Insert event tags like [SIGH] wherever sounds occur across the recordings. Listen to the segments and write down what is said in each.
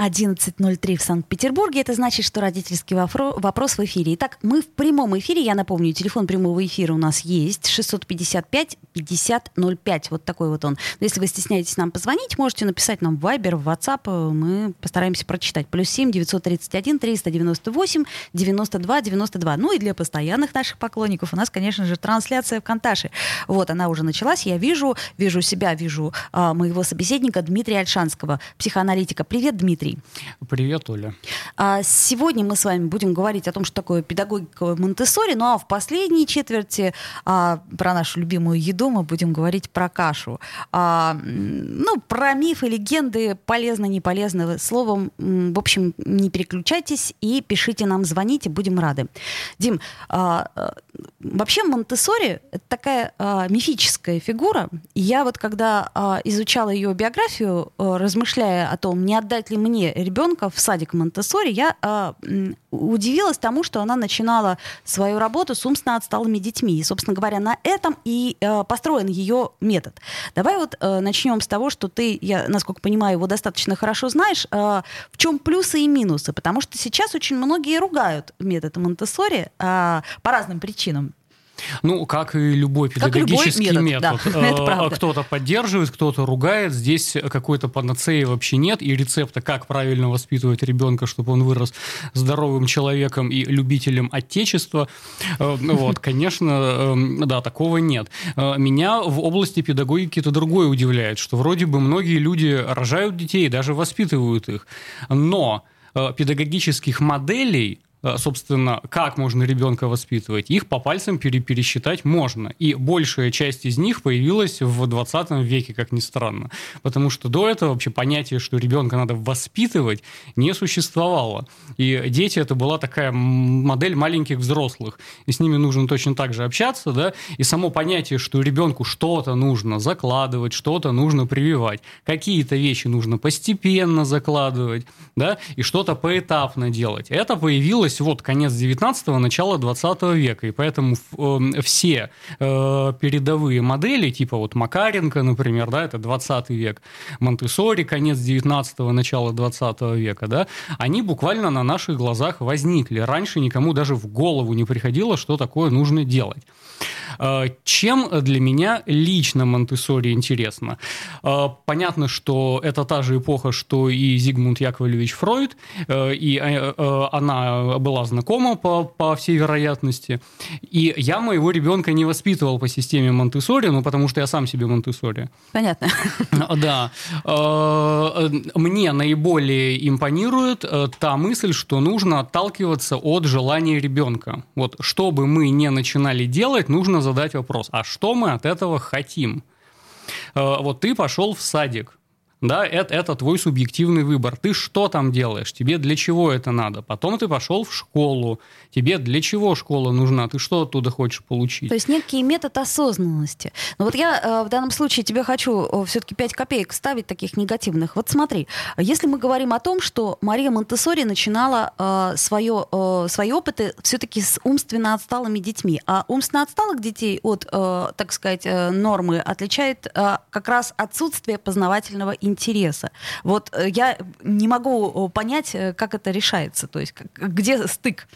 11.03 в Санкт-Петербурге. Это значит, что родительский вопрос в эфире. Итак, мы в прямом эфире. Я напомню, телефон прямого эфира у нас есть. 655-5005. Вот такой вот он. Но если вы стесняетесь нам позвонить, можете написать нам в Viber, в WhatsApp. Мы постараемся прочитать. Плюс 7 931 398 92 92. Ну и для постоянных наших поклонников у нас, конечно же, трансляция в Конташе. Вот она уже началась. Я вижу, вижу себя, вижу а, моего собеседника Дмитрия Альшанского, психоаналитика. Привет, Дмитрий. Дмитрий. Привет, Оля. А, сегодня мы с вами будем говорить о том, что такое педагогика Монтессори, ну а в последней четверти а, про нашу любимую еду мы будем говорить про кашу. А, ну, про мифы, легенды, полезно, не полезно. Словом, в общем, не переключайтесь и пишите нам, звоните, будем рады. Дим, вообще Монтессори — это такая мифическая фигура. Я вот когда изучала ее биографию, размышляя о том, не отдать ли мне мне ребенка в садик Монтессори, я э, удивилась тому, что она начинала свою работу с умственно отсталыми детьми. И, собственно говоря, на этом и э, построен ее метод. Давай вот э, начнем с того, что ты, я, насколько понимаю, его достаточно хорошо знаешь. Э, в чем плюсы и минусы? Потому что сейчас очень многие ругают метод Монтессори э, по разным причинам. Ну, как и любой педагогический любой метод. метод. Да, [LAUGHS] э, кто-то поддерживает, кто-то ругает. Здесь какой-то панацеи вообще нет. И рецепта, как правильно воспитывать ребенка, чтобы он вырос здоровым человеком и любителем отечества, э, вот, [LAUGHS] конечно, эм, да, такого нет. Э, меня в области педагогики это другое удивляет, что вроде бы многие люди рожают детей, даже воспитывают их. Но педагогических моделей собственно, как можно ребенка воспитывать, их по пальцам пере пересчитать можно. И большая часть из них появилась в 20 веке, как ни странно. Потому что до этого вообще понятие, что ребенка надо воспитывать, не существовало. И дети это была такая модель маленьких взрослых. И с ними нужно точно так же общаться, да, и само понятие, что ребенку что-то нужно закладывать, что-то нужно прививать, какие-то вещи нужно постепенно закладывать, да, и что-то поэтапно делать. Это появилось случилось вот конец 19-го, начало 20 века, и поэтому э, все э, передовые модели, типа вот Макаренко, например, да, это 20 век, Монтессори, конец 19-го, начало 20 века, да, они буквально на наших глазах возникли. Раньше никому даже в голову не приходило, что такое нужно делать. Э, чем для меня лично Монтессори интересно? Э, понятно, что это та же эпоха, что и Зигмунд Яковлевич Фройд, э, и она была знакома по, по всей вероятности. И я моего ребенка не воспитывал по системе Монтессори, ну, потому что я сам себе Монтессори. Понятно. Да. Мне наиболее импонирует та мысль, что нужно отталкиваться от желания ребенка. Вот, что бы мы не начинали делать, нужно задать вопрос, а что мы от этого хотим? Э, вот ты пошел в садик, да, это, это твой субъективный выбор. Ты что там делаешь? Тебе для чего это надо? Потом ты пошел в школу. Тебе для чего школа нужна? Ты что оттуда хочешь получить? То есть некий метод осознанности. Но вот я э, в данном случае тебе хочу э, все-таки 5 копеек ставить таких негативных. Вот смотри, если мы говорим о том, что Мария Монтессори начинала э, свое, э, свои опыты все-таки с умственно отсталыми детьми, а умственно отсталых детей от, э, так сказать, э, нормы отличает э, как раз отсутствие познавательного интереса. Вот э, я не могу понять, э, как это решается, то есть где стык.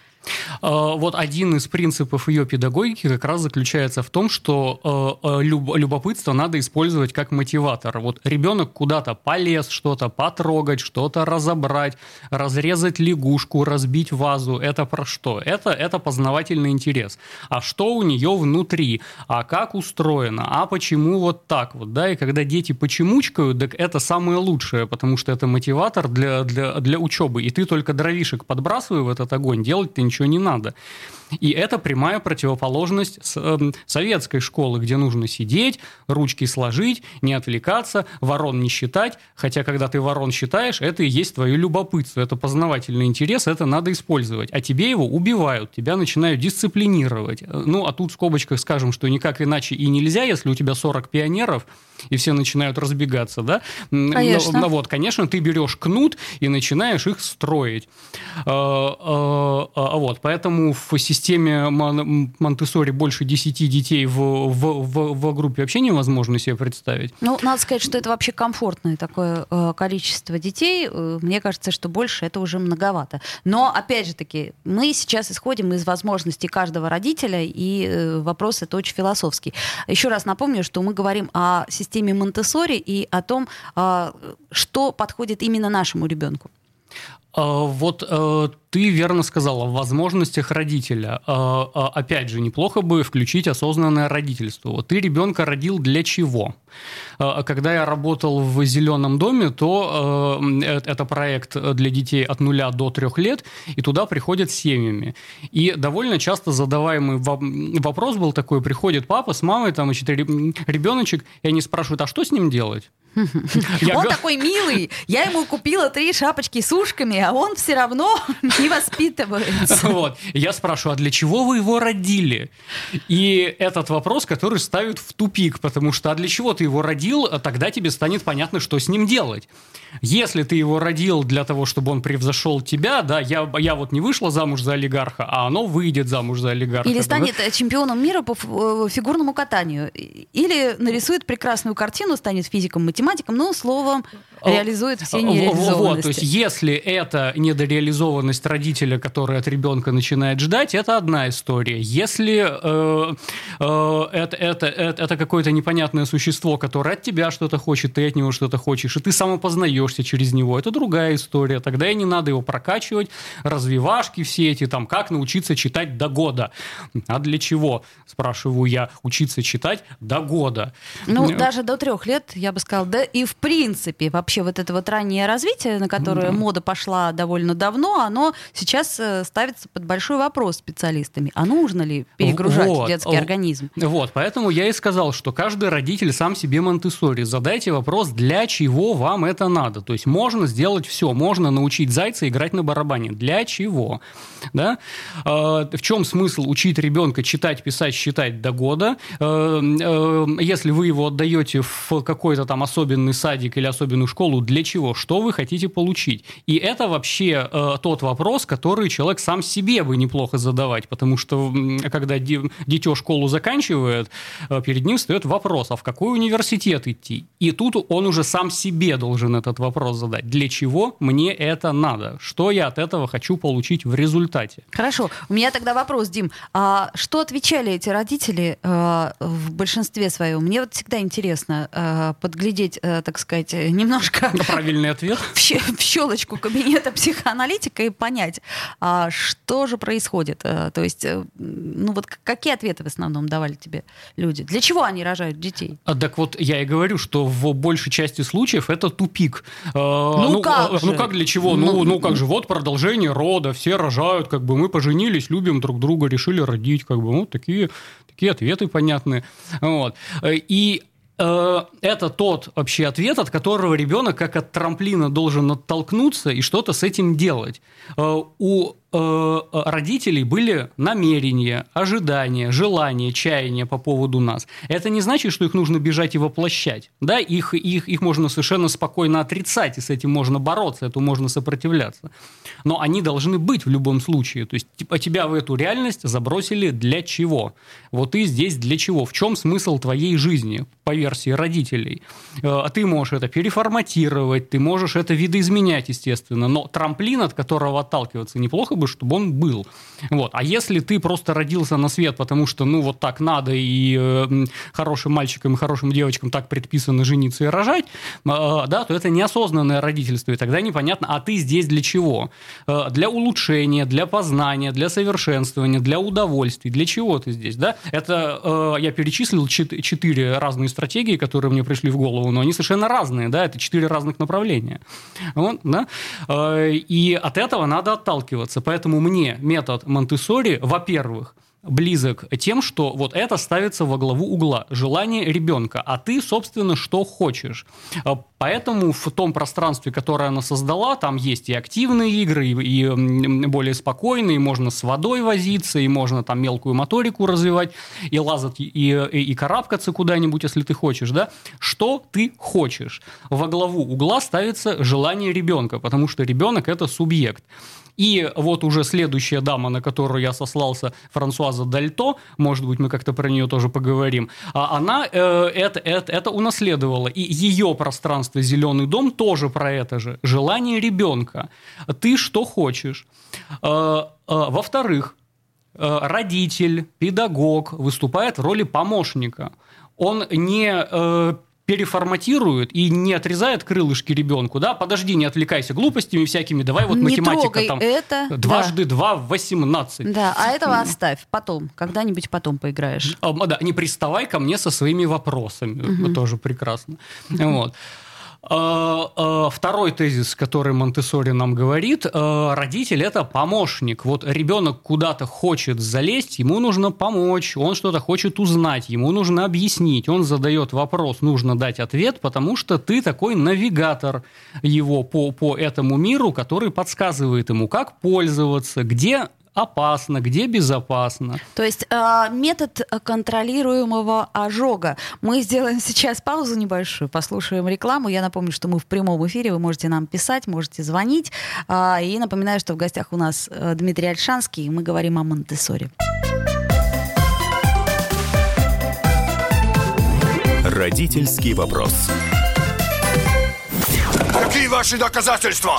А, вот один из принципов ее педагогики как раз заключается в том, что э, э, любопытство надо использовать как мотиватор. Вот ребенок куда-то полез, что-то потрогать, что-то разобрать, разрезать лягушку, разбить вазу. Это про что? Это, это познавательный интерес. А что у нее внутри? А как устроено? А почему вот так вот? Да, и когда дети почемучкают, так это самое лучшее, потому что это мотиватор для, для, для учебы. И ты только дровишек подбрасывай в этот огонь, делать ты ничего ничего не надо. И это прямая противоположность э, советской школы, где нужно сидеть, ручки сложить, не отвлекаться, ворон не считать. Хотя, когда ты ворон считаешь, это и есть твое любопытство, это познавательный интерес, это надо использовать. А тебе его убивают, тебя начинают дисциплинировать. Ну, а тут в скобочках скажем, что никак иначе и нельзя, если у тебя 40 пионеров, и все начинают разбегаться, да? Конечно. Ну, вот, конечно, ты берешь кнут и начинаешь их строить. А, а, а, вот, поэтому в системе Монтессори больше 10 детей в, в, в, в группе вообще невозможно себе представить. Ну, надо сказать, что это вообще комфортное такое э, количество детей. Э, мне кажется, что больше это уже многовато. Но, опять же таки, мы сейчас исходим из возможностей каждого родителя, и э, вопрос это очень философский. Еще раз напомню, что мы говорим о системе Монтессори и о том, что подходит именно нашему ребенку. Вот ты верно сказала, в возможностях родителя. А, а, опять же, неплохо бы включить осознанное родительство. Ты ребенка родил для чего? А, когда я работал в «Зеленом доме», то э, это проект для детей от нуля до трех лет, и туда приходят семьями. И довольно часто задаваемый вопрос был такой, приходит папа с мамой, там, значит, ребеночек, и они спрашивают, а что с ним делать? [LAUGHS] Он такой милый. Я ему купила три шапочки с ушками, а он все равно [LAUGHS] не воспитывается. [LAUGHS] Вот. Я спрашиваю, а для чего вы его родили? И этот вопрос, который ставят в тупик, потому что а для чего ты его родил, а тогда тебе станет понятно, что с ним делать. Если ты его родил для того, чтобы он превзошел тебя, да, я, я вот не вышла замуж за олигарха, а оно выйдет замуж за олигарха. Или станет да? чемпионом мира по э, фигурному катанию. Или нарисует прекрасную картину, станет физиком, математиком, ну, словом, реализует все нереализованности. Вот, то есть если это недореализованность родителя, который от ребенка начинает ждать, это одна история. Если э, э, это, это, это, это какое-то непонятное существо, которое от тебя что-то хочет, ты от него что-то хочешь, и ты самопознаешься через него, это другая история. Тогда и не надо его прокачивать, развивашки все эти, там, как научиться читать до года. А для чего, спрашиваю я, учиться читать до года? Ну, даже до трех лет, я бы сказала, да и в принципе вообще вот это вот раннее развитие, на которое mm-hmm. мода пошла довольно давно, оно сейчас э, ставится под большой вопрос специалистами. А нужно ли перегружать вот. детский организм? Вот, поэтому я и сказал, что каждый родитель сам себе монтессори. Задайте вопрос, для чего вам это надо. То есть можно сделать все, можно научить зайца играть на барабане. Для чего? Да? А, в чем смысл учить ребенка читать, писать, считать до года? Э, э, если вы его отдаете в какой-то там особенный садик или особенную школу, для чего? Что вы хотите получить? И это вообще э, тот вопрос, который человек сам себе бы неплохо задавать, потому что когда дитё школу заканчивает, э, перед ним встает вопрос, а в какой университет идти? И тут он уже сам себе должен этот вопрос задать. Для чего мне это надо? Что я от этого хочу получить в результате? Хорошо. У меня тогда вопрос, Дим. А что отвечали эти родители э, в большинстве своем? Мне вот всегда интересно э, подглядеть, э, так сказать, немножко. Правильный ответ. [LAUGHS] В, в щелочку кабинета психоаналитика и понять, а, что же происходит. А, то есть, ну вот какие ответы в основном давали тебе люди? Для чего они рожают детей? А, так вот, я и говорю, что в большей части случаев это тупик. А, ну, ну как а, Ну как для чего? Ну, ну, ну как же, вот продолжение рода, все рожают, как бы мы поженились, любим друг друга, решили родить, как бы, вот такие, такие ответы понятные. Вот. И Э, это тот вообще ответ, от которого ребенок как от трамплина должен оттолкнуться и что-то с этим делать. Э, у родителей были намерения, ожидания, желания, чаяния по поводу нас. Это не значит, что их нужно бежать и воплощать. Да, их, их, их можно совершенно спокойно отрицать, и с этим можно бороться, этому можно сопротивляться. Но они должны быть в любом случае. То есть типа, тебя в эту реальность забросили для чего? Вот ты здесь для чего? В чем смысл твоей жизни по версии родителей? Э, а ты можешь это переформатировать, ты можешь это видоизменять, естественно, но трамплин, от которого отталкиваться, неплохо бы бы, чтобы он был. Вот. А если ты просто родился на свет, потому что, ну, вот так надо, и э, хорошим мальчикам и хорошим девочкам так предписано жениться и рожать, э, да, то это неосознанное родительство, и тогда непонятно, а ты здесь для чего? Э, для улучшения, для познания, для совершенствования, для удовольствий, для чего ты здесь, да? Это э, я перечислил четыре разные стратегии, которые мне пришли в голову, но они совершенно разные, да, это четыре разных направления. Вот, да? Э, и от этого надо отталкиваться. Поэтому мне метод Монтессори, во-первых, близок тем, что вот это ставится во главу угла, желание ребенка, а ты, собственно, что хочешь. А, поэтому в том пространстве, которое она создала, там есть и активные игры, и, более спокойные, можно с водой возиться, и можно там мелкую моторику развивать, и лазать, и, и, и карабкаться куда-нибудь, если ты хочешь, да? Что ты хочешь? Во главу угла ставится желание ребенка, потому что ребенок – это субъект. И вот уже следующая дама, на которую я сослался, Франсуаза Дальто, может быть, мы как-то про нее тоже поговорим, а она э, это, это, это унаследовала. И ее пространство «Зеленый дом» тоже про это же. Желание ребенка. Ты что хочешь. Э, э, во-вторых, э, родитель, педагог выступает в роли помощника. Он не переформатирует и не отрезает крылышки ребенку, да, подожди, не отвлекайся глупостями всякими, давай вот не математика там это, дважды да. два в 18. Да, а этого оставь потом, когда-нибудь потом поиграешь. А, да, не приставай ко мне со своими вопросами, угу. тоже прекрасно. Вот. А, а, второй тезис, который Монтессори нам говорит, а, родитель – это помощник. Вот ребенок куда-то хочет залезть, ему нужно помочь, он что-то хочет узнать, ему нужно объяснить, он задает вопрос, нужно дать ответ, потому что ты такой навигатор его по, по этому миру, который подсказывает ему, как пользоваться, где опасно, где безопасно. То есть э, метод контролируемого ожога. Мы сделаем сейчас паузу небольшую, послушаем рекламу. Я напомню, что мы в прямом эфире, вы можете нам писать, можете звонить. Э, и напоминаю, что в гостях у нас э, Дмитрий Альшанский, и мы говорим о Монтессоре. Родительский вопрос. Какие ваши доказательства?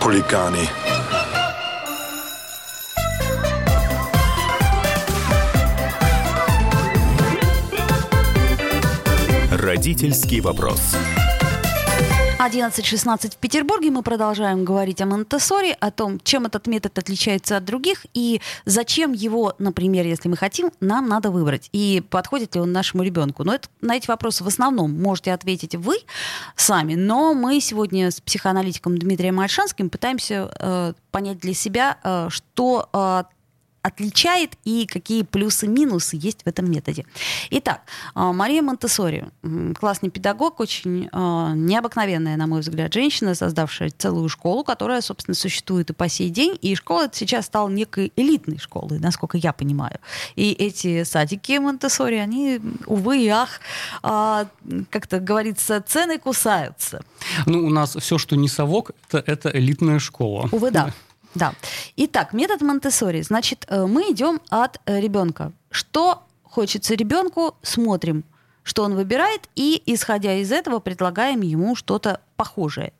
хулиганы. Родительский вопрос. 11.16 в Петербурге. Мы продолжаем говорить о Монтессори, о том, чем этот метод отличается от других и зачем его, например, если мы хотим, нам надо выбрать. И подходит ли он нашему ребенку. Но это, на эти вопросы в основном можете ответить вы сами. Но мы сегодня с психоаналитиком Дмитрием Альшанским пытаемся э, понять для себя, э, что э, отличает и какие плюсы-минусы есть в этом методе. Итак, а, Мария Монтессори, классный педагог, очень а, необыкновенная, на мой взгляд, женщина, создавшая целую школу, которая, собственно, существует и по сей день. И школа сейчас стала некой элитной школой, насколько я понимаю. И эти садики Монтессори, они, увы и ах, а, как-то говорится, цены кусаются. Ну, у нас все, что не совок, это, это элитная школа. Увы, да. Да. Итак, метод Монтессори. Значит, э, мы идем от э, ребенка. Что хочется ребенку, смотрим, что он выбирает, и, исходя из этого, предлагаем ему что-то похожее.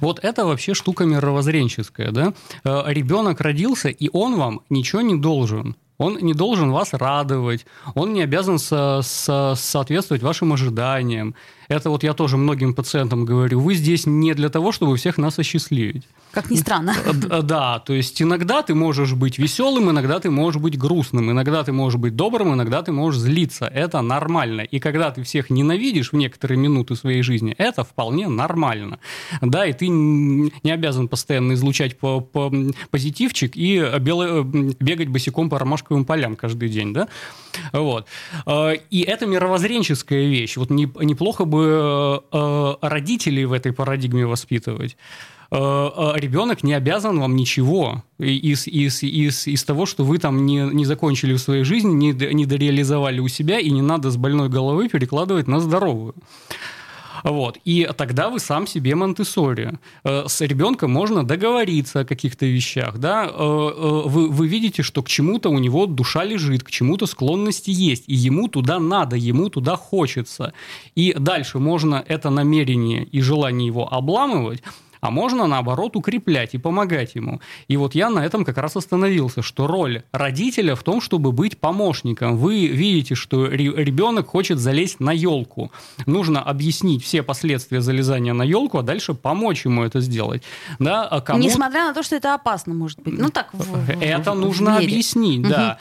Вот это вообще штука мировоззренческая, да? Э, ребенок родился, и он вам ничего не должен. Он не должен вас радовать, он не обязан со, со, соответствовать вашим ожиданиям. Это вот я тоже многим пациентам говорю. Вы здесь не для того, чтобы всех нас осчастливить. Как ни странно. Да, то есть иногда ты можешь быть веселым, иногда ты можешь быть грустным, иногда ты можешь быть добрым, иногда ты можешь злиться. Это нормально. И когда ты всех ненавидишь в некоторые минуты своей жизни, это вполне нормально. Да, и ты не обязан постоянно излучать по, по позитивчик и бело, бегать босиком по ромашковым полям каждый день, да? Вот. Э, и это мировоззренческая вещь. Вот неплохо бы э, родителей в этой парадигме воспитывать. Э, э, ребенок не обязан вам ничего из, из, из, из того, что вы там не, не закончили в своей жизни, не, не дореализовали у себя, и не надо с больной головы перекладывать на здоровую. Вот. И тогда вы сам себе Монтессори. Э, с ребенком можно договориться о каких-то вещах. Да? Э, э, вы, вы видите, что к чему-то у него душа лежит, к чему-то склонности есть, и ему туда надо, ему туда хочется. И дальше можно это намерение и желание его обламывать, а можно, наоборот, укреплять и помогать ему. И вот я на этом как раз остановился, что роль родителя в том, чтобы быть помощником. Вы видите, что ребенок хочет залезть на елку. Нужно объяснить все последствия залезания на елку, а дальше помочь ему это сделать. Да, а кому... Несмотря на то, что это опасно, может быть. Ну так. В, это в, нужно в объяснить, угу. да.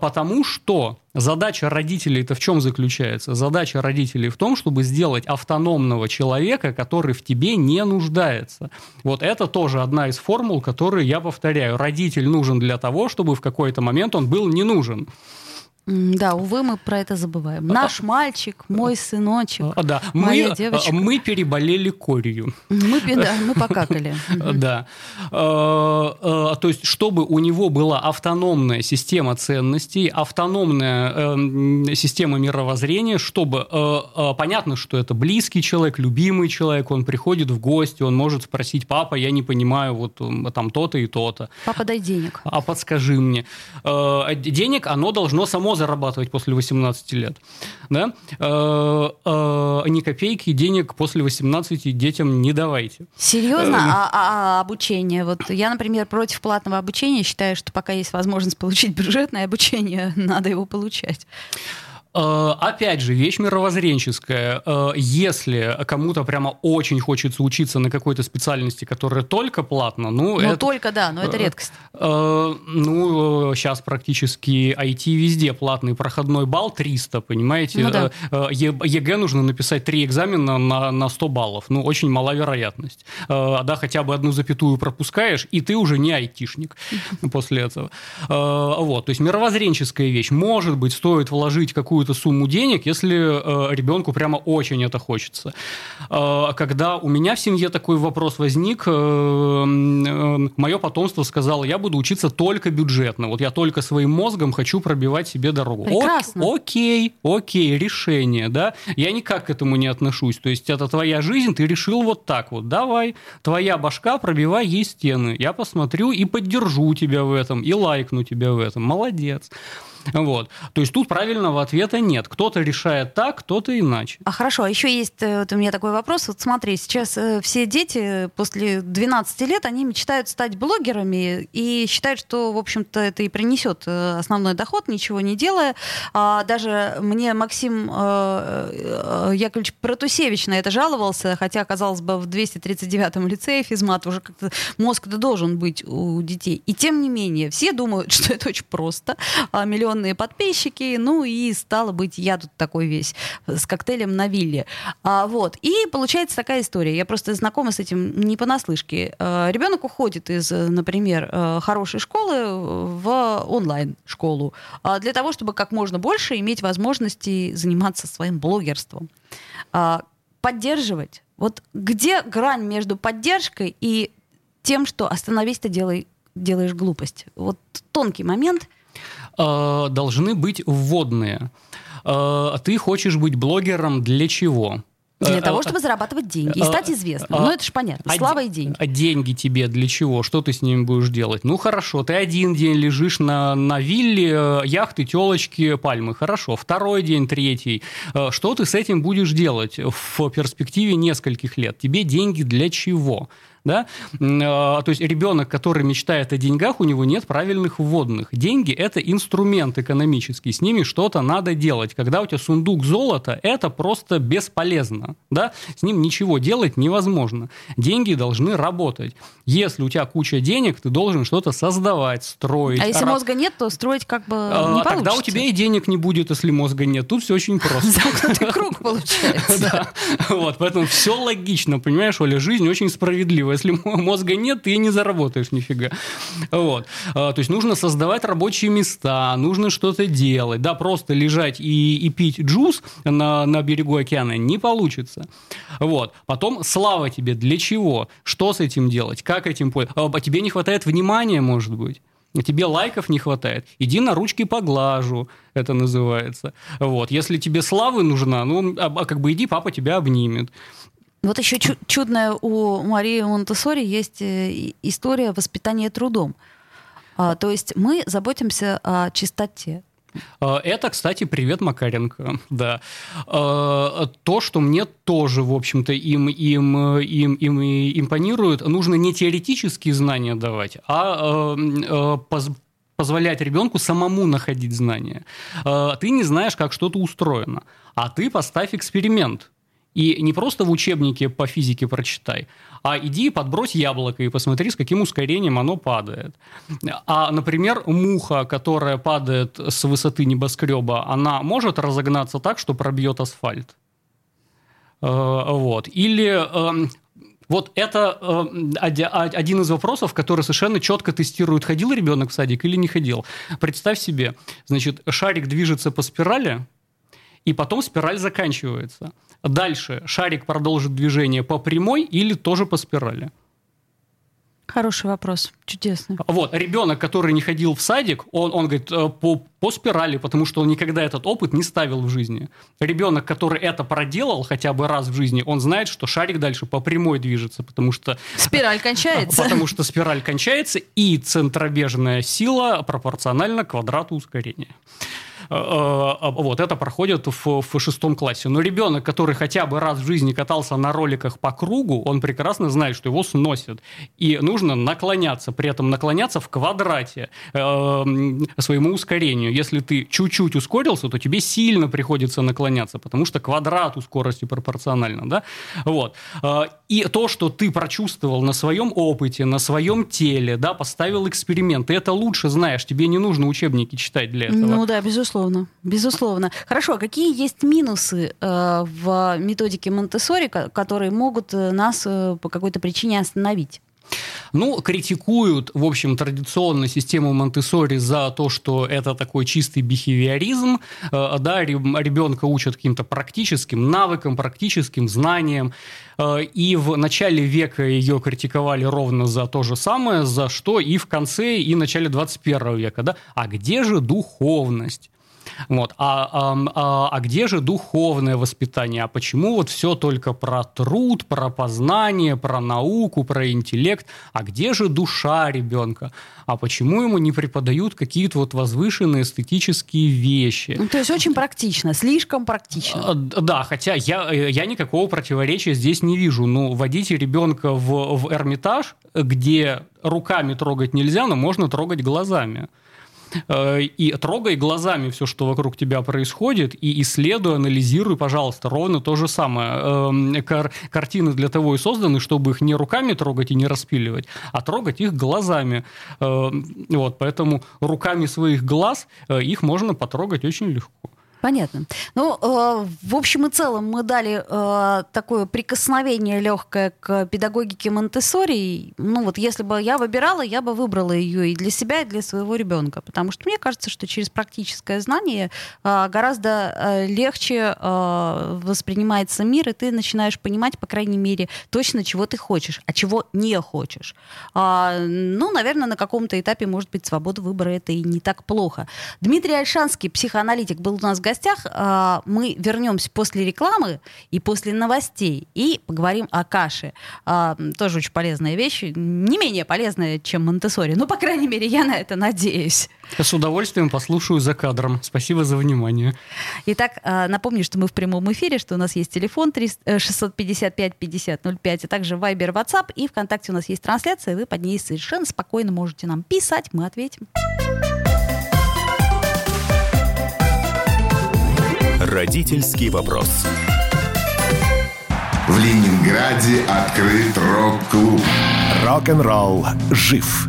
Потому что Задача родителей-то в чем заключается? Задача родителей в том, чтобы сделать автономного человека, который в тебе не нуждается. Вот это тоже одна из формул, которые я повторяю. Родитель нужен для того, чтобы в какой-то момент он был не нужен. Да, увы, мы про это забываем. Наш мальчик, мой сыночек, а, да. моя мы, девочка. Мы переболели корью. Мы, да, мы [LAUGHS] покакали. Да. А, а, то есть, чтобы у него была автономная система ценностей, автономная эм, система мировоззрения, чтобы... Э, э, понятно, что это близкий человек, любимый человек, он приходит в гости, он может спросить, папа, я не понимаю, вот там то-то и то-то. Папа, дай денег. А подскажи мне. Э, денег, оно должно само зарабатывать после 18 лет. Да? Э, э, ни копейки денег после 18 детям не давайте. Серьезно? Э, а, а, а обучение? Вот я, например, против платного обучения, считаю, что пока есть возможность получить бюджетное обучение, [LAUGHS] надо его получать. Э, опять же, вещь мировоззренческая. Э, если кому-то прямо очень хочется учиться на какой-то специальности, которая только платно, ну... Ну, это, только, да, но это э, редкость. Ну, сейчас практически IT везде платный проходной балл 300, понимаете? Ну, да. ЕГЭ нужно написать три экзамена на, на 100 баллов. Ну, очень мала вероятность. Да, хотя бы одну запятую пропускаешь, и ты уже не айтишник после этого. Вот, то есть мировоззренческая вещь. Может быть, стоит вложить какую какую-то сумму денег, если э, ребенку прямо очень это хочется. Э, когда у меня в семье такой вопрос возник, э, э, мое потомство сказало, я буду учиться только бюджетно, вот я только своим мозгом хочу пробивать себе дорогу. Прекрасно. О, окей, окей, решение, да. Я никак к этому не отношусь. То есть это твоя жизнь, ты решил вот так вот, давай, твоя башка, пробивай ей стены. Я посмотрю и поддержу тебя в этом, и лайкну тебя в этом. Молодец. Вот. То есть тут правильного ответа нет. Кто-то решает так, кто-то иначе. А хорошо, а еще есть э, вот у меня такой вопрос. Вот смотри, сейчас э, все дети после 12 лет, они мечтают стать блогерами и считают, что, в общем-то, это и принесет э, основной доход, ничего не делая. А даже мне Максим Яковлевич Протусевич на это жаловался, хотя, казалось бы, в 239-м лицее физмат уже как-то мозг-то должен быть у детей. И тем не менее, все думают, [LAUGHS] что это очень просто. А миллион миллионные подписчики, ну и стало быть, я тут такой весь с коктейлем на вилле. А, вот. И получается такая история. Я просто знакома с этим не понаслышке. А, ребенок уходит из, например, э, хорошей школы в онлайн-школу для того, чтобы как можно больше иметь возможности заниматься своим блогерством. А, поддерживать. Вот где грань между поддержкой и тем, что остановись, ты делай, делаешь глупость. Вот тонкий момент – э, должны быть вводные. Э, ты хочешь быть блогером для чего? Для э, того, чтобы зарабатывать деньги и стать известным. Ну, это же понятно. А Слава и деньги. А деньги тебе для чего? Что ты с ними будешь делать? Ну, хорошо, ты один день лежишь на, на вилле, яхты, телочки, пальмы. Хорошо. Второй день, третий. Что ты с этим будешь делать в перспективе нескольких лет? Тебе деньги для чего? Да, а, то есть ребенок, который мечтает о деньгах, у него нет правильных вводных. Деньги – это инструмент экономический, с ними что-то надо делать. Когда у тебя сундук золота, это просто бесполезно, да, с ним ничего делать невозможно. Деньги должны работать. Если у тебя куча денег, ты должен что-то создавать, строить. А если мозга нет, то строить как бы а, не а, Тогда у тебя и денег не будет, если мозга нет. Тут все очень просто. [LAUGHS] Замкнутый круг получается. [LAUGHS] Да. Вот, поэтому все логично, понимаешь, Оля, жизнь очень справедливая если мозга нет, ты не заработаешь нифига. Вот. А, то есть нужно создавать рабочие места, нужно что-то делать. Да, просто лежать и, и пить джус на, на берегу океана не получится. Вот. Потом слава тебе для чего? Что с этим делать? Как этим пользоваться? А тебе не хватает внимания, может быть? тебе лайков не хватает, иди на ручки поглажу, это называется. Вот. Если тебе славы нужна, ну, а как бы иди, папа тебя обнимет. Вот еще чу- чудная у Марии Монтессори есть э, история воспитания трудом. А, то есть мы заботимся о чистоте. А, это, кстати, привет Макаренко, [LAUGHS] да. А, то, что мне тоже, в общем-то, им, им, им, им импонирует, нужно не теоретические знания давать, а позволять ребенку самому находить знания. Ты не знаешь, как что-то устроено, а ты поставь эксперимент. И не просто в учебнике по физике прочитай, а иди подбрось яблоко и посмотри, с каким ускорением оно падает. А, например, муха, которая падает с высоты небоскреба, она может разогнаться так, что пробьет асфальт. Э, вот. Или эм, вот это э, один из вопросов, который совершенно четко тестирует, ходил ребенок в садик или не ходил. Представь себе, значит, шарик движется по спирали, и потом спираль заканчивается. Дальше шарик продолжит движение по прямой или тоже по спирали? Хороший вопрос, чудесно. Вот, ребенок, который не ходил в садик, он, он говорит, э, по, по спирали, потому что он никогда этот опыт не ставил в жизни. Ребенок, который это проделал хотя бы раз в жизни, он знает, что шарик дальше по прямой движется, потому что... Спираль кончается. Потому что спираль кончается, и центробежная сила пропорциональна квадрату ускорения. Э, э, вот это проходит в, в шестом классе. Но ребенок, который хотя бы раз в жизни катался на роликах по кругу, он прекрасно знает, что его сносят. И нужно наклоняться, при этом наклоняться в квадрате э, своему ускорению. Если ты чуть-чуть ускорился, то тебе сильно приходится наклоняться, потому что квадрату скорости пропорционально. Да? Вот. И то, что ты прочувствовал на своем опыте, на своем теле, да, поставил эксперимент, ты это лучше знаешь, тебе не нужно учебники читать для этого. Ну да, безусловно безусловно, безусловно. Хорошо, а какие есть минусы э, в методике Монтессори, которые могут э, нас э, по какой-то причине остановить? Ну, критикуют, в общем, традиционную систему Монтессори за то, что это такой чистый бихевиоризм. Э, да, ребенка учат каким-то практическим навыкам, практическим знаниям. И в начале века ее критиковали ровно за то же самое, за что и в конце, и в начале 21 века. Да? А где же духовность? Вот. А, а, а, где же духовное воспитание? А почему вот все только про труд, про познание, про науку, про интеллект? А где же душа ребенка? А почему ему не преподают какие-то вот возвышенные эстетические вещи? Ну, то есть очень практично, слишком практично. А, да, хотя я, я никакого противоречия здесь не вижу. Ну, водите ребенка в, в Эрмитаж, где руками трогать нельзя, но можно трогать глазами. Э, и трогай глазами все, что вокруг тебя происходит, и исследуй, анализируй, пожалуйста, ровно то же самое. Эм, кар картины для того и созданы, чтобы их не руками трогать и не распиливать, а трогать их глазами. Эм, вот, поэтому руками своих глаз э, их можно потрогать очень легко. Понятно. Ну, э, в общем и целом мы дали э, такое прикосновение легкое к педагогике Монтессори. Ну вот если бы я выбирала, я бы выбрала ее и для себя, и для своего ребенка. Потому что мне кажется, что через практическое знание э, гораздо э, легче э, воспринимается мир, и ты начинаешь понимать, по крайней мере, точно, чего ты хочешь, а чего не хочешь. А, ну, наверное, на каком-то этапе, может быть, свобода выбора это и не так плохо. Дмитрий Альшанский, психоаналитик, был у нас в гостях гостях. А, мы вернемся после рекламы и после новостей и поговорим о каше. А, тоже очень полезная вещь, не менее полезная, чем Монтессори. Ну, по крайней мере, я на это надеюсь. С удовольствием послушаю за кадром. Спасибо за внимание. Итак, а, напомню, что мы в прямом эфире, что у нас есть телефон 655 50 05, а также Viber, WhatsApp, и ВКонтакте у нас есть трансляция, вы под ней совершенно спокойно можете нам писать, мы ответим. Родительский вопрос. В Ленинграде открыт рок-клуб. Рок-н-ролл жив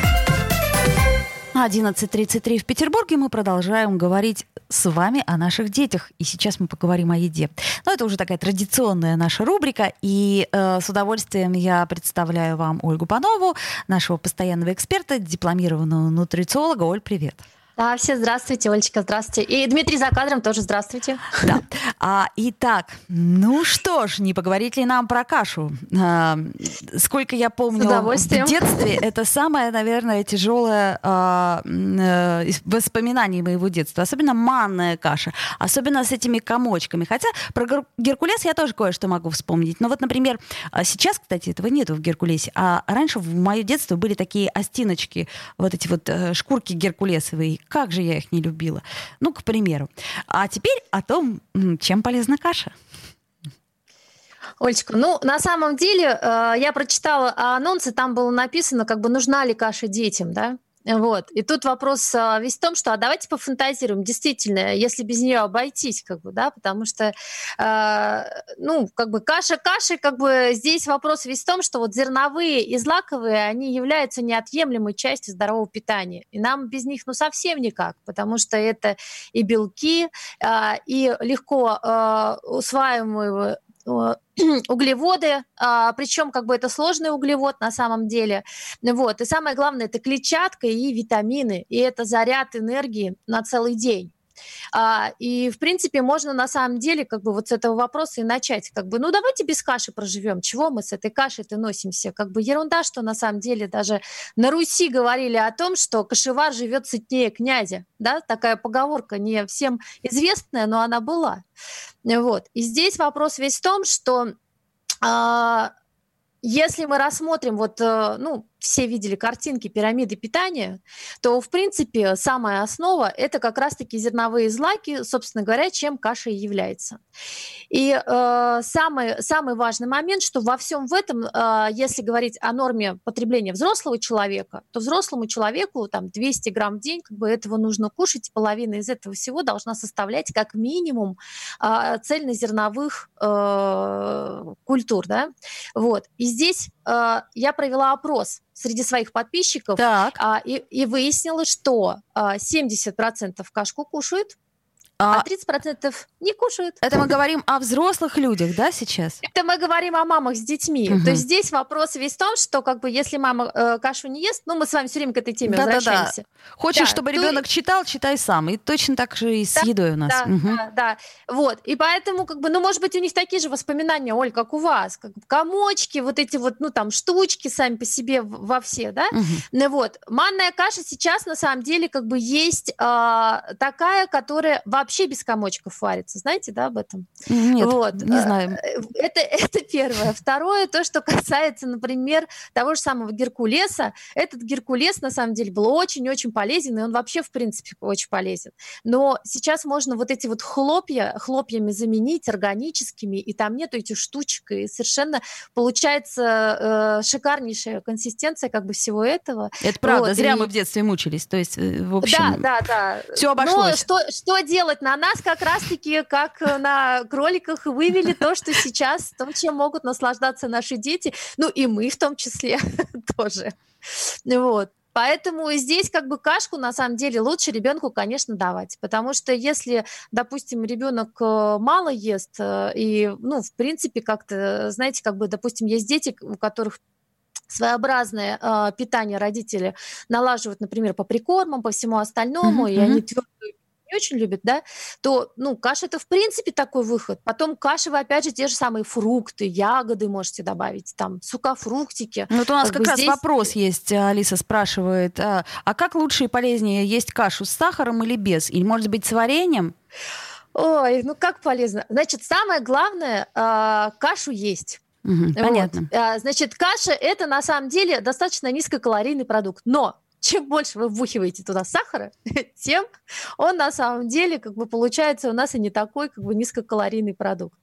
11.33 в Петербурге. Мы продолжаем говорить с вами о наших детях. И сейчас мы поговорим о еде. Но это уже такая традиционная наша рубрика. И э, с удовольствием я представляю вам Ольгу Панову, нашего постоянного эксперта, дипломированного нутрициолога. Оль, привет. Да, все здравствуйте, Олечка, здравствуйте. И Дмитрий за кадром тоже здравствуйте. [LAUGHS] Да. А, итак, ну что ж, не поговорить ли нам про кашу? А, сколько я помню, в детстве это самое, наверное, тяжелое а, а, воспоминание моего детства. Особенно манная каша, особенно с этими комочками. Хотя про Геркулес я тоже кое-что могу вспомнить. Но вот, например, а сейчас, кстати, этого нету в Геркулесе. А раньше в мое детство были такие остиночки, вот эти вот э, шкурки геркулесовые как же я их не любила. Ну, к примеру. А теперь о том, чем полезна каша. Олечка, ну, на самом деле, э, я прочитала анонсы, там было написано, как бы, нужна ли каша детям, да? Вот. И тут вопрос а, весь в том, что а давайте пофантазируем, действительно, если без нее обойтись, как бы, да, потому что, э, ну, как бы каша каши, как бы здесь вопрос весь в том, что вот зерновые и злаковые, они являются неотъемлемой частью здорового питания. И нам без них, ну, совсем никак, потому что это и белки, э, и легко э, усваиваемые [CLEARS THROAT] углеводы, а, причем как бы это сложный углевод на самом деле. Вот. И самое главное, это клетчатка и витамины, и это заряд энергии на целый день. А, и, в принципе, можно на самом деле как бы вот с этого вопроса и начать. Как бы, ну, давайте без каши проживем. Чего мы с этой кашей-то носимся? Как бы ерунда, что на самом деле даже на Руси говорили о том, что кашевар живет сытнее князя. Да? Такая поговорка не всем известная, но она была. Вот. И здесь вопрос весь в том, что а, если мы рассмотрим, вот, э, ну, все видели картинки пирамиды питания, то, в принципе, самая основа – это как раз-таки зерновые злаки, собственно говоря, чем каша и является. И э, самый, самый важный момент, что во всем в этом, э, если говорить о норме потребления взрослого человека, то взрослому человеку там 200 грамм в день, как бы этого нужно кушать, половина из этого всего должна составлять как минимум э, цельнозерновых э, культур, да, вот. И здесь я провела опрос среди своих подписчиков так. а, и, и выяснила, что а, 70% кашку кушают, а, а 30% не кушают. Это мы говорим о взрослых людях, да, сейчас? Это мы говорим о мамах с детьми. Угу. То есть здесь вопрос весь в том, что как бы если мама э, кашу не ест, ну мы с вами все время к этой теме да, возвращаемся. Да, да. Хочешь, да, чтобы то... ребенок читал, читай сам. И точно так же и с да, едой у нас. Да, угу. да, да. Вот. И поэтому, как бы, ну, может быть, у них такие же воспоминания, Оль, как у вас. Как комочки, вот эти вот, ну, там, штучки сами по себе во все, да? Угу. Ну вот. Манная каша сейчас, на самом деле, как бы есть э, такая, которая вообще без комочков варится. Знаете, да, об этом? Нет, вот. не э, знаю. Это, [LAUGHS] это первое. Второе, то, что касается, например, того же самого Геркулеса. Этот Геркулес, на самом деле, был очень-очень полезен, и он вообще, в принципе, очень полезен. Но сейчас можно вот эти вот хлопья, хлопьями заменить органическими, и там нету этих штучек, и совершенно получается э, шикарнейшая консистенция как бы всего этого. Это правда, вот, зря и... мы в детстве мучились, то есть, э, в общем, да, да, да. все обошлось. Но что, что делать? На нас как раз-таки, как на кроликах, вывели то, что сейчас, то, чем могут наслаждаться наши дети, ну и мы в том числе [LAUGHS] тоже. Вот. Поэтому здесь как бы кашку на самом деле лучше ребенку, конечно, давать, потому что если, допустим, ребенок э, мало ест э, и, ну, в принципе, как-то, знаете, как бы, допустим, есть дети, у которых своеобразное э, питание родители налаживают, например, по прикормам, по всему остальному, mm-hmm. и они твердую не очень любят, да, то, ну, каша это в принципе такой выход. Потом каши вы, опять же, те же самые фрукты, ягоды можете добавить, там, сухофруктики. Ну, вот у нас как, как раз здесь... вопрос есть, Алиса спрашивает, а, а как лучше и полезнее есть кашу с сахаром или без? Или, может быть, с вареньем? Ой, ну как полезно. Значит, самое главное, э, кашу есть. Угу, понятно. Вот. Значит, каша это на самом деле достаточно низкокалорийный продукт, но чем больше вы вбухиваете туда сахара, [LAUGHS] тем он на самом деле как бы получается у нас и не такой как бы низкокалорийный продукт.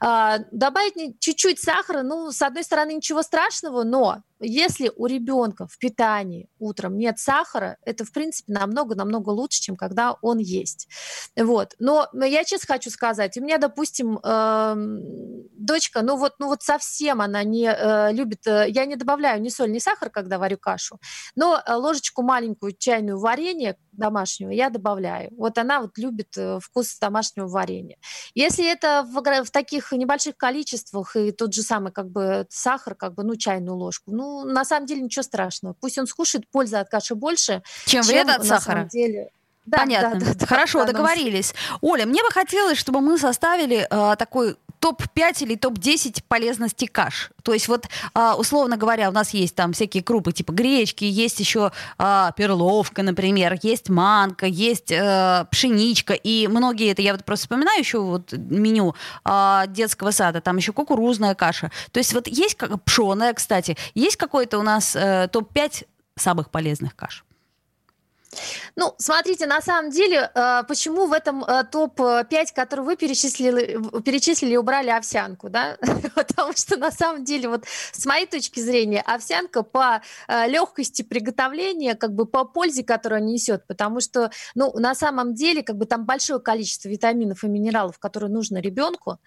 А, добавить чуть-чуть сахара, ну, с одной стороны, ничего страшного, но если у ребенка в питании утром нет сахара, это, в принципе, намного-намного лучше, чем когда он есть. Вот. Но я честно хочу сказать, у меня, допустим, э, дочка, ну вот, ну вот совсем она не э, любит, э, я не добавляю ни соль, ни сахар, когда варю кашу, но э, ложечку маленькую чайную варенье домашнего я добавляю. Вот она вот любит э, вкус домашнего варенья. Если это в, в таких небольших количествах и тот же самый как бы сахар, как бы, ну, чайную ложку, ну, на самом деле ничего страшного. Пусть он скушает, пользы от каши больше, чем, чем вред от сахара. Самом деле, да, Понятно. Да, [LAUGHS] да, Хорошо, да, договорились. Оля, мне бы хотелось, чтобы мы составили э, такой топ-5 или топ-10 полезности каш. То есть вот, а, условно говоря, у нас есть там всякие крупы типа гречки, есть еще а, перловка, например, есть манка, есть э, пшеничка, и многие это, я вот просто вспоминаю еще вот меню а, детского сада, там еще кукурузная каша. То есть вот есть как пшеная, кстати, есть какой-то у нас э, топ-5 самых полезных каш? Ну, смотрите, на самом деле, э, почему в этом э, топ-5, который вы перечислили, перечислили, убрали овсянку, да? [LAUGHS] Потому что на самом деле, вот с моей точки зрения, овсянка по э, легкости приготовления, как бы по пользе, которую она несет, потому что, ну, на самом деле, как бы там большое количество витаминов и минералов, которые нужно ребенку.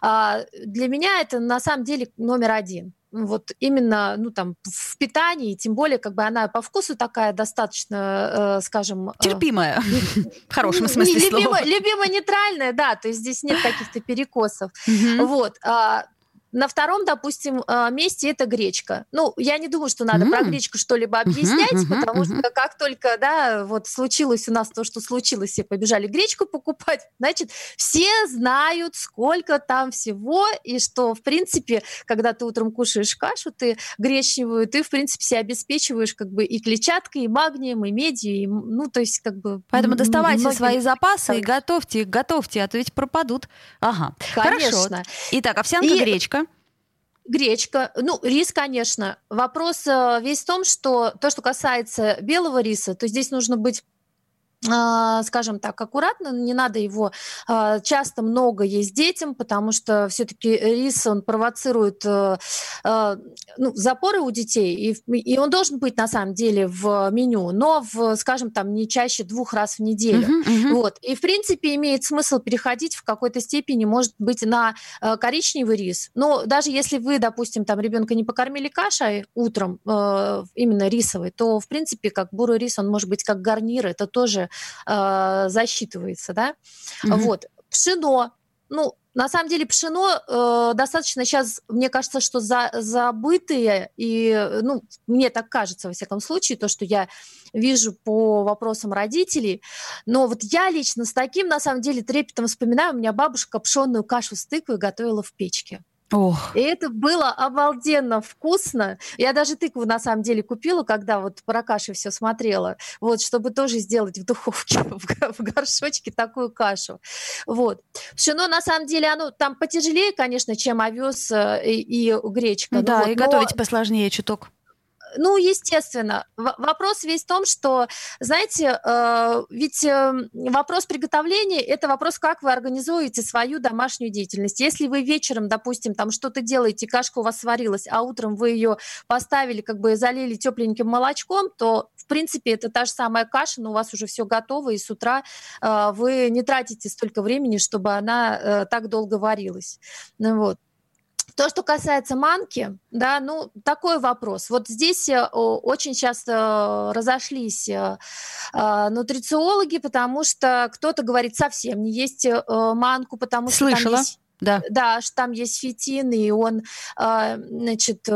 А, для меня это на самом деле номер один вот именно, ну, там, в питании, тем более, как бы она по вкусу такая достаточно, э, скажем... Э, Терпимая, [LAUGHS] в хорошем смысле слова. Любимая, нейтральная, да, то есть здесь нет каких-то перекосов. Вот. На втором, допустим, а, месте это гречка. Ну, я не думаю, что надо mm-hmm. про гречку что-либо объяснять, mm-hmm. потому mm-hmm. что как только, да, вот случилось у нас то, что случилось, все побежали гречку покупать, значит, все знают, сколько там всего, и что, в принципе, когда ты утром кушаешь кашу, ты гречневую, ты, в принципе, себя обеспечиваешь как бы и клетчаткой, и магнием, и медью, и, ну, то есть как бы... Поэтому доставайте многие... свои запасы и готовьте, готовьте, а то ведь пропадут. Ага, Конечно. хорошо. Итак, овсянка, и... гречка гречка, ну, рис, конечно. Вопрос э, весь в том, что то, что касается белого риса, то здесь нужно быть скажем так, аккуратно, не надо его а, часто много есть детям, потому что все-таки рис, он провоцирует э, а, ну, запоры у детей, и, и он должен быть на самом деле в меню, но, в, скажем, там не чаще двух раз в неделю. Uh-huh, uh-huh. Вот. И, в принципе, имеет смысл переходить в какой-то степени, может быть, на э, коричневый рис. Но даже если вы, допустим, там ребенка не покормили кашей утром, э, именно рисовой, то, в принципе, как бурый рис, он может быть как гарнир, это тоже э, засчитывается, да. Mm-hmm. Вот. Пшено. Ну, на самом деле пшено э, достаточно сейчас, мне кажется, что за, забытые, и, ну, мне так кажется, во всяком случае, то, что я вижу по вопросам родителей. Но вот я лично с таким, на самом деле, трепетом вспоминаю, у меня бабушка пшенную кашу с тыквой готовила в печке. Ох. И это было обалденно вкусно. Я даже тыкву на самом деле купила, когда вот про каши все смотрела, вот, чтобы тоже сделать в духовке, [LAUGHS] в горшочке такую кашу. Вот. Пшено на самом деле, оно там потяжелее, конечно, чем овес э, и, и гречка. Да, вот, и но... готовить посложнее чуток. Ну, естественно. вопрос весь в том, что, знаете, э, ведь э, вопрос приготовления – это вопрос, как вы организуете свою домашнюю деятельность. Если вы вечером, допустим, там что-то делаете, кашка у вас сварилась, а утром вы ее поставили, как бы залили тепленьким молочком, то, в принципе, это та же самая каша, но у вас уже все готово, и с утра э, вы не тратите столько времени, чтобы она э, так долго варилась. Ну, вот. То, что касается манки, да, ну, такой вопрос. Вот здесь э, очень часто разошлись э, э, нутрициологи, потому что кто-то говорит совсем не есть манку, потому что Слышала. там есть да. Да, что там есть фитин, и он, значит,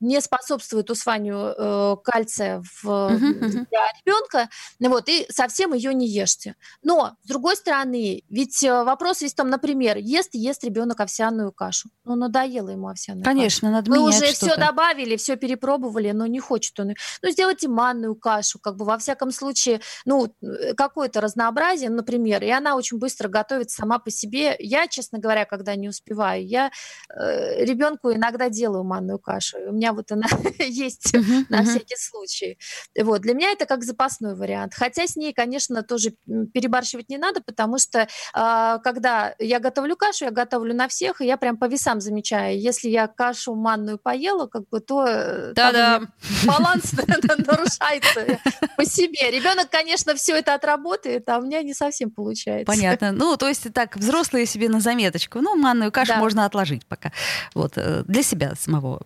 не способствует усваиванию э, кальция в, uh-huh, для ребенка, вот, и совсем ее не ешьте. Но, с другой стороны, ведь э, вопрос в том, например, ест ест ребенок овсяную кашу. Ну, надоело ему овсяная Конечно, каша. надо Мы уже все добавили, все перепробовали, но не хочет он. Ну, сделайте манную кашу, как бы, во всяком случае, ну, какое-то разнообразие, например, и она очень быстро готовится сама по себе. Я, честно говоря, когда не успеваю. Я э, ребенку иногда делаю манную кашу. У меня вот она [LAUGHS] есть на всякий случай. Вот. Для меня это как запасной вариант. Хотя с ней, конечно, тоже перебарщивать не надо, потому что э, когда я готовлю кашу, я готовлю на всех, и я прям по весам замечаю. Если я кашу манную поела, как бы, то э, Да-да. баланс [LAUGHS] нарушается по себе. Ребенок, конечно, все это отработает, а у меня не совсем получается. Понятно. Ну, то есть так, взрослые себе на заметочку. Ну, манную кашу да. можно отложить пока. Вот, э, для себя самого.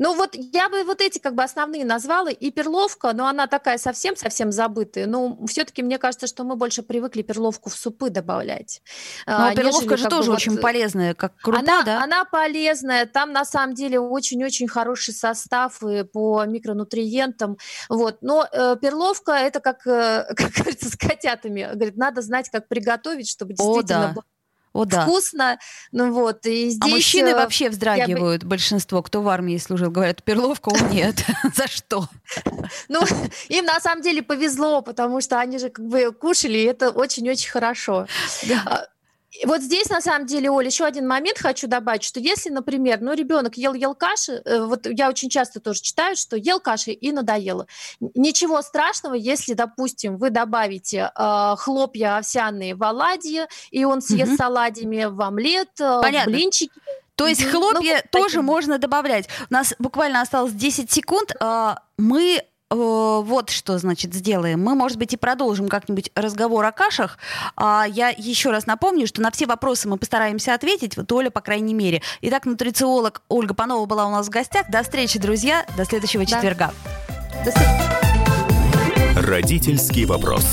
Ну вот я бы вот эти как бы основные назвала. И перловка, но она такая совсем-совсем забытая. Но все-таки мне кажется, что мы больше привыкли перловку в супы добавлять. Но а, перловка же тоже очень вот... полезная, как крупа, она, да? Она полезная. Там на самом деле очень-очень хороший состав и по микронутриентам. Вот. Но э, перловка это как, э, [LAUGHS] как говорится, с котятами. Говорит, надо знать, как приготовить, чтобы действительно О, да. О, да. вкусно. Ну вот, и а здесь... А мужчины вообще вздрагивают, бы... большинство, кто в армии служил, говорят, перловка, о нет, [LAUGHS] за что? Ну, им на самом деле повезло, потому что они же как бы кушали, и это очень-очень хорошо. Вот здесь, на самом деле, Оля, еще один момент хочу добавить, что если, например, ну, ребенок ел-ел каши, э, вот я очень часто тоже читаю, что ел каши и надоело. Ничего страшного, если, допустим, вы добавите э, хлопья овсяные в оладьи, и он съест угу. с оладьями в омлет, э, Понятно. в блинчики. То есть хлопья ну, тоже таким. можно добавлять. У нас буквально осталось 10 секунд. А, мы вот что, значит, сделаем. Мы, может быть, и продолжим как-нибудь разговор о кашах. А я еще раз напомню, что на все вопросы мы постараемся ответить, вот Оля, по крайней мере. Итак, нутрициолог Ольга Панова была у нас в гостях. До встречи, друзья. До следующего да. четверга. До свидания. Родительский вопрос.